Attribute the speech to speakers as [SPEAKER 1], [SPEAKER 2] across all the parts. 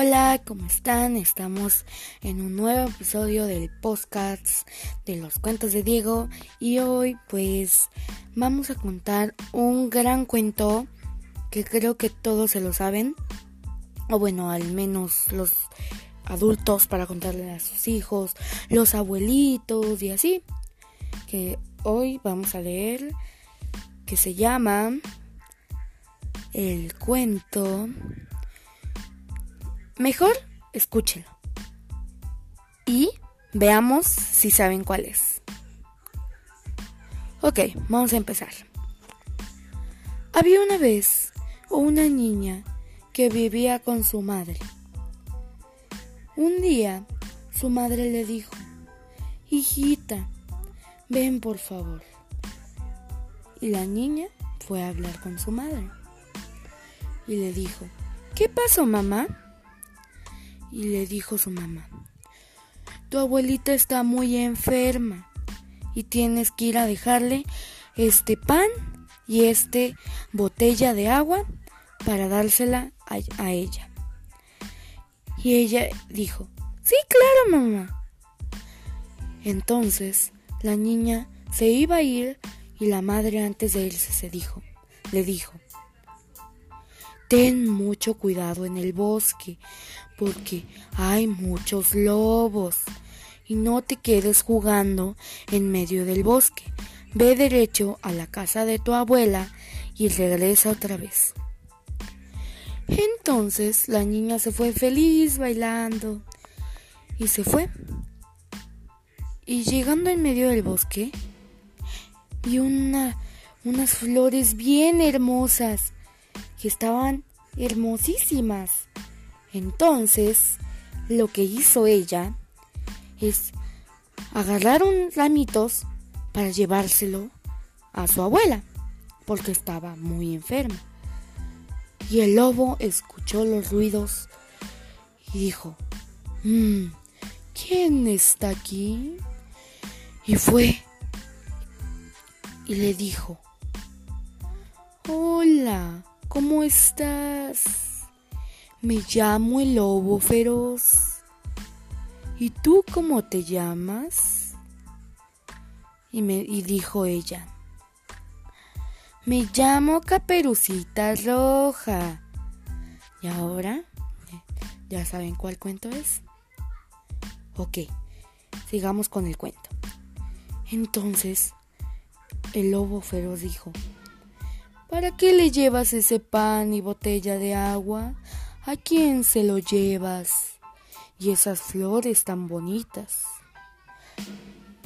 [SPEAKER 1] Hola, ¿cómo están? Estamos en un nuevo episodio del podcast de los cuentos de Diego y hoy pues vamos a contar un gran cuento que creo que todos se lo saben o bueno, al menos los adultos para contarle a sus hijos, los abuelitos y así. Que hoy vamos a leer que se llama El cuento Mejor escúchenlo. Y veamos si saben cuál es. Ok, vamos a empezar. Había una vez una niña que vivía con su madre. Un día su madre le dijo, hijita, ven por favor. Y la niña fue a hablar con su madre. Y le dijo, ¿qué pasó mamá? Y le dijo su mamá, tu abuelita está muy enferma y tienes que ir a dejarle este pan y este botella de agua para dársela a, ella. Y ella dijo, sí, claro, mamá. Entonces la niña se iba a ir y la madre antes de irse se dijo, le dijo, ten mucho cuidado en el bosque, porque hay muchos lobos. Y no te quedes jugando en medio del bosque. Ve derecho a la casa de tu abuela y regresa otra vez. Entonces la niña se fue feliz bailando y se fue. Y llegando en medio del bosque, vio una, unas flores bien hermosas que estaban hermosísimas. Entonces, lo que hizo ella es agarrar un ramitos para llevárselo a su abuela, porque estaba muy enferma. Y el lobo escuchó los ruidos y dijo, mmm, ¿quién está aquí? Y fue y le dijo, hola, ¿cómo estás? Me llamo el lobo feroz. ¿Y tú cómo te llamas? Y, me, y dijo ella. Me llamo Caperucita Roja. ¿Y ahora? ¿Ya saben cuál cuento es? Ok, sigamos con el cuento. Entonces, el lobo feroz dijo, ¿para qué le llevas ese pan y botella de agua ¿A quién se lo llevas? Y esas flores tan bonitas.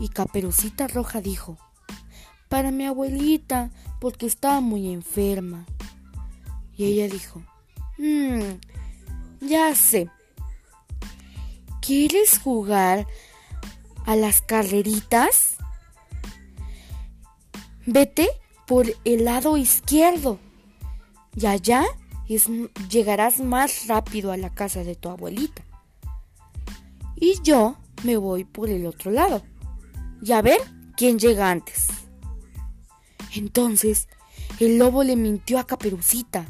[SPEAKER 1] Y Caperucita Roja dijo, para mi abuelita, porque estaba muy enferma. Y ella dijo, mmm, ya sé. ¿Quieres jugar a las carreritas? Vete por el lado izquierdo. Y allá llegarás más rápido a la casa de tu abuelita. Y yo me voy por el otro lado. Y a ver quién llega antes. Entonces el lobo le mintió a Caperucita.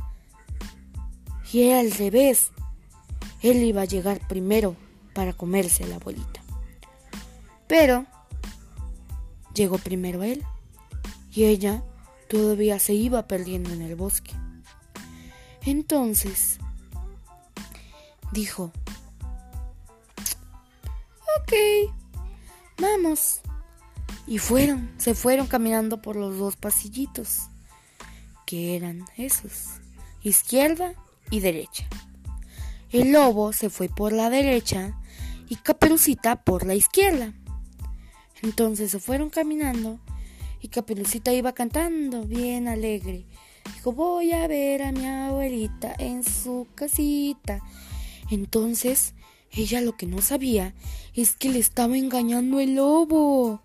[SPEAKER 1] Y era al revés. Él iba a llegar primero para comerse a la abuelita. Pero llegó primero él. Y ella todavía se iba perdiendo en el bosque. Entonces dijo, ok, vamos. Y fueron, se fueron caminando por los dos pasillitos, que eran esos, izquierda y derecha. El lobo se fue por la derecha y Caperucita por la izquierda. Entonces se fueron caminando y Caperucita iba cantando bien alegre Dijo, voy a ver a mi abuelita en su casita. Entonces, ella lo que no sabía es que le estaba engañando el lobo.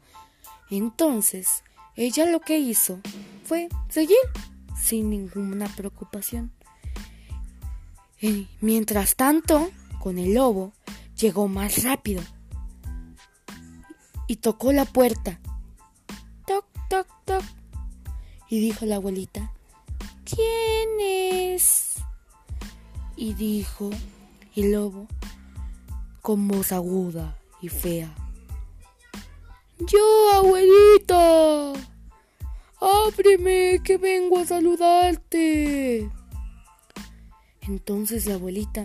[SPEAKER 1] Entonces, ella lo que hizo fue seguir sin ninguna preocupación. Y mientras tanto, con el lobo, llegó más rápido y tocó la puerta. Toc, toc. Y dijo la abuelita, ¿quién es? Y dijo, el lobo, con voz aguda y fea. Yo, abuelita. Ábreme, que vengo a saludarte. Entonces la abuelita.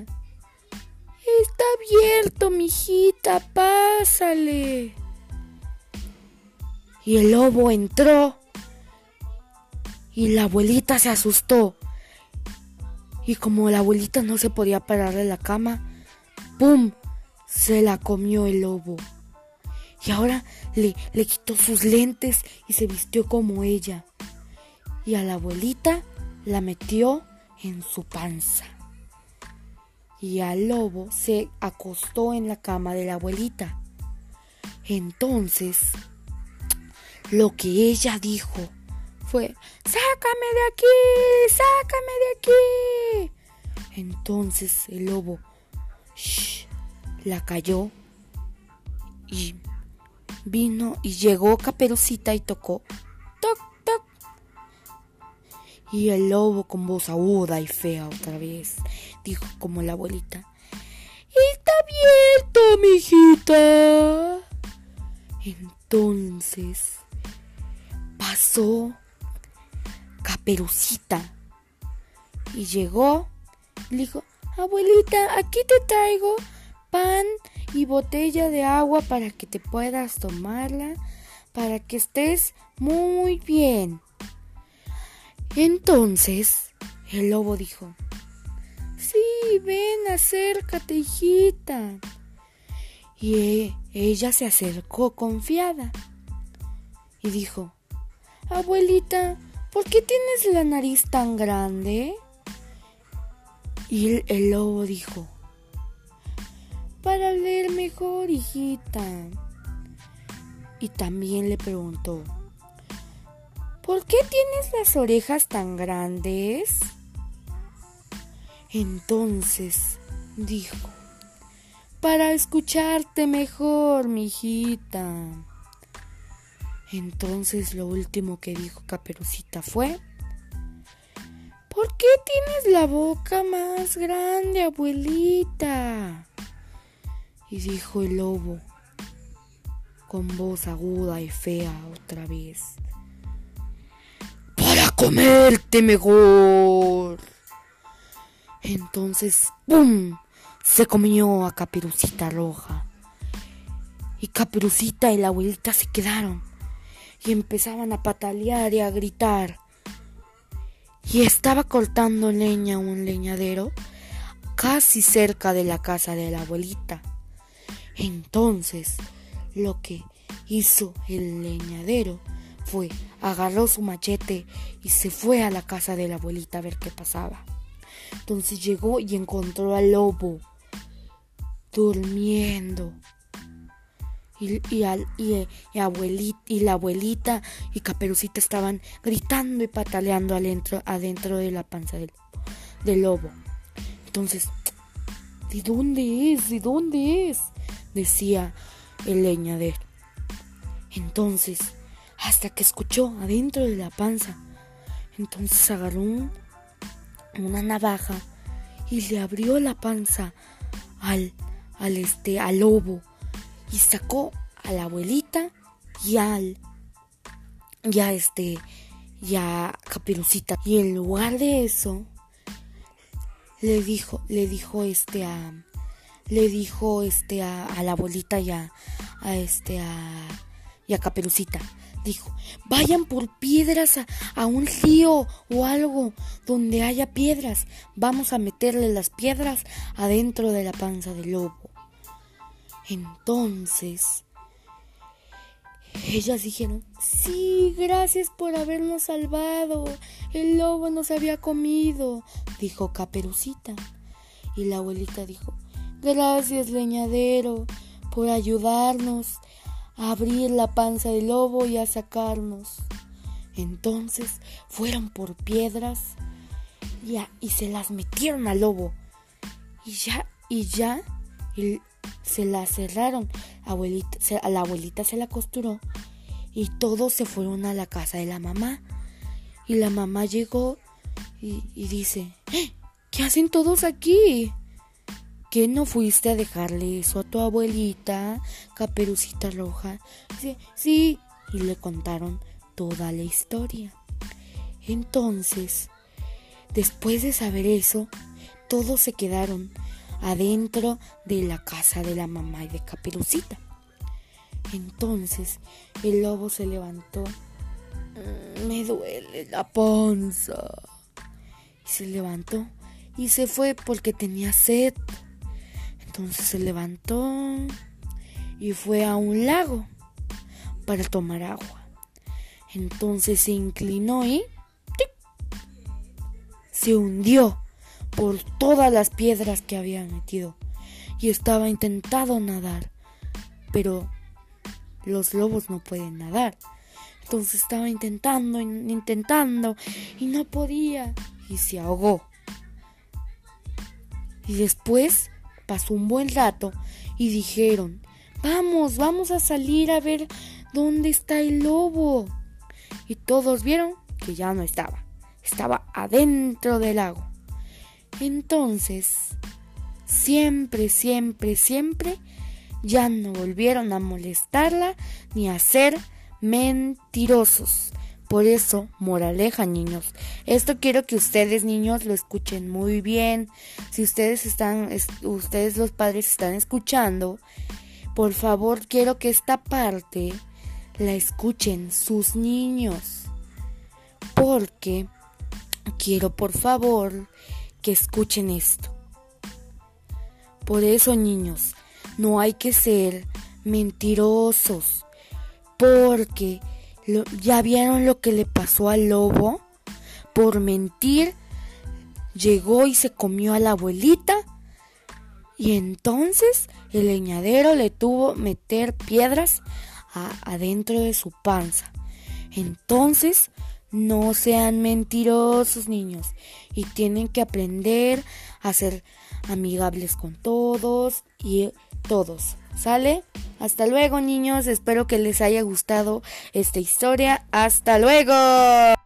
[SPEAKER 1] Está abierto, mijita, pásale. Y el lobo entró. Y la abuelita se asustó. Y como la abuelita no se podía parar de la cama, ¡pum! Se la comió el lobo. Y ahora le, le quitó sus lentes y se vistió como ella. Y a la abuelita la metió en su panza. Y al lobo se acostó en la cama de la abuelita. Entonces, lo que ella dijo fue, sácame de aquí, sácame de aquí. Entonces el lobo la cayó y vino y llegó Caperucita y tocó. Toc, toc. Y el lobo con voz aguda y fea otra vez dijo como la abuelita. Está abierto, mijita. Entonces pasó Caperucita y llegó. Le dijo, abuelita, aquí te traigo pan y botella de agua para que te puedas tomarla, para que estés muy bien. Entonces el lobo dijo, sí, ven, acércate, hijita. Y e, ella se acercó confiada y dijo, abuelita, ¿por qué tienes la nariz tan grande? Y el, lobo dijo, para leer mejor, hijita. Y también le preguntó, ¿por qué tienes las orejas tan grandes? Entonces dijo, para escucharte mejor, mi hijita. Entonces lo último que dijo Caperucita fue, ¿por qué tienes la boca más grande, abuelita? Y dijo el lobo, con voz aguda y fea otra vez, para comerte mejor. Entonces, ¡pum! Se comió a Caperucita Roja. Y Caperucita y la abuelita se quedaron y empezaban a patalear y a gritar. Y estaba cortando leña un leñadero casi cerca de la casa de la abuelita. Entonces, lo que hizo el leñadero fue agarró su machete y se fue a la casa de la abuelita a ver qué pasaba. Entonces llegó y encontró al lobo durmiendo. Y, y, y, abuelita, y la abuelita y Caperucita estaban gritando y pataleando adentro, adentro de la panza del, del lobo. Entonces, ¿de dónde es? ¿De dónde es? decía el leñadero. Entonces, hasta que escuchó adentro de la panza, entonces agarró una navaja y le abrió la panza al, al este, al lobo y sacó a la abuelita y al ya este ya caperucita. Y en lugar de eso le dijo le dijo este a le dijo este a, a la abuelita y a, a este a y a caperucita. Dijo vayan por piedras a, a un río o algo donde haya piedras. Vamos a meterle las piedras adentro de la panza del lobo entonces, ellas dijeron, sí, gracias por habernos salvado. El lobo nos había comido, dijo Caperucita. Y la abuelita dijo, gracias, leñadero, por ayudarnos a abrir la panza del lobo y a sacarnos. Entonces fueron por piedras y, y se las metieron al lobo. Y ya, y ya, el, se la cerraron. Abuelita, a la abuelita se la costuró y todos se fueron a la casa de la mamá. Y la mamá llegó y, dice, ¿Eh? ¿qué hacen todos aquí? ¿qué no fuiste a dejarle eso a tu abuelita, Caperucita Roja? Sí, sí, y le contaron toda la historia. Entonces, después de saber eso, todos se quedaron adentro de la casa de la mamá y de Caperucita. Entonces el lobo se levantó. Mm, me duele la panza. Y se levantó y se fue porque tenía sed. Entonces se levantó y fue a un lago para tomar agua. Entonces se inclinó y se hundió por todas las piedras que había metido y estaba intentando nadar, pero los lobos no pueden nadar. Entonces estaba intentando, intentando y no podía y se ahogó. Y después pasó un buen rato y dijeron, vamos, vamos a salir a ver dónde está el lobo. Y todos vieron que ya no estaba, estaba adentro del lago. Entonces, siempre, siempre, siempre, ya no volvieron a molestarla ni a ser mentirosos. Por eso, moraleja, niños. Esto quiero que ustedes, niños, lo escuchen muy bien. Si ustedes están, ustedes los padres están escuchando, por favor, quiero que esta parte la escuchen sus niños. Porque quiero, por favor, escuchen esto. Por eso, niños, no hay que ser mentirosos, porque ya vieron lo que le pasó al lobo. Por mentir, llegó y se comió a la abuelita. Y entonces el leñadero le tuvo meter piedras adentro de su panza. Entonces no sean mentirosos, niños, y tienen que aprender a ser amigables con todos y todos. ¿Sale? Hasta luego, niños. Espero que les haya gustado esta historia. Hasta luego.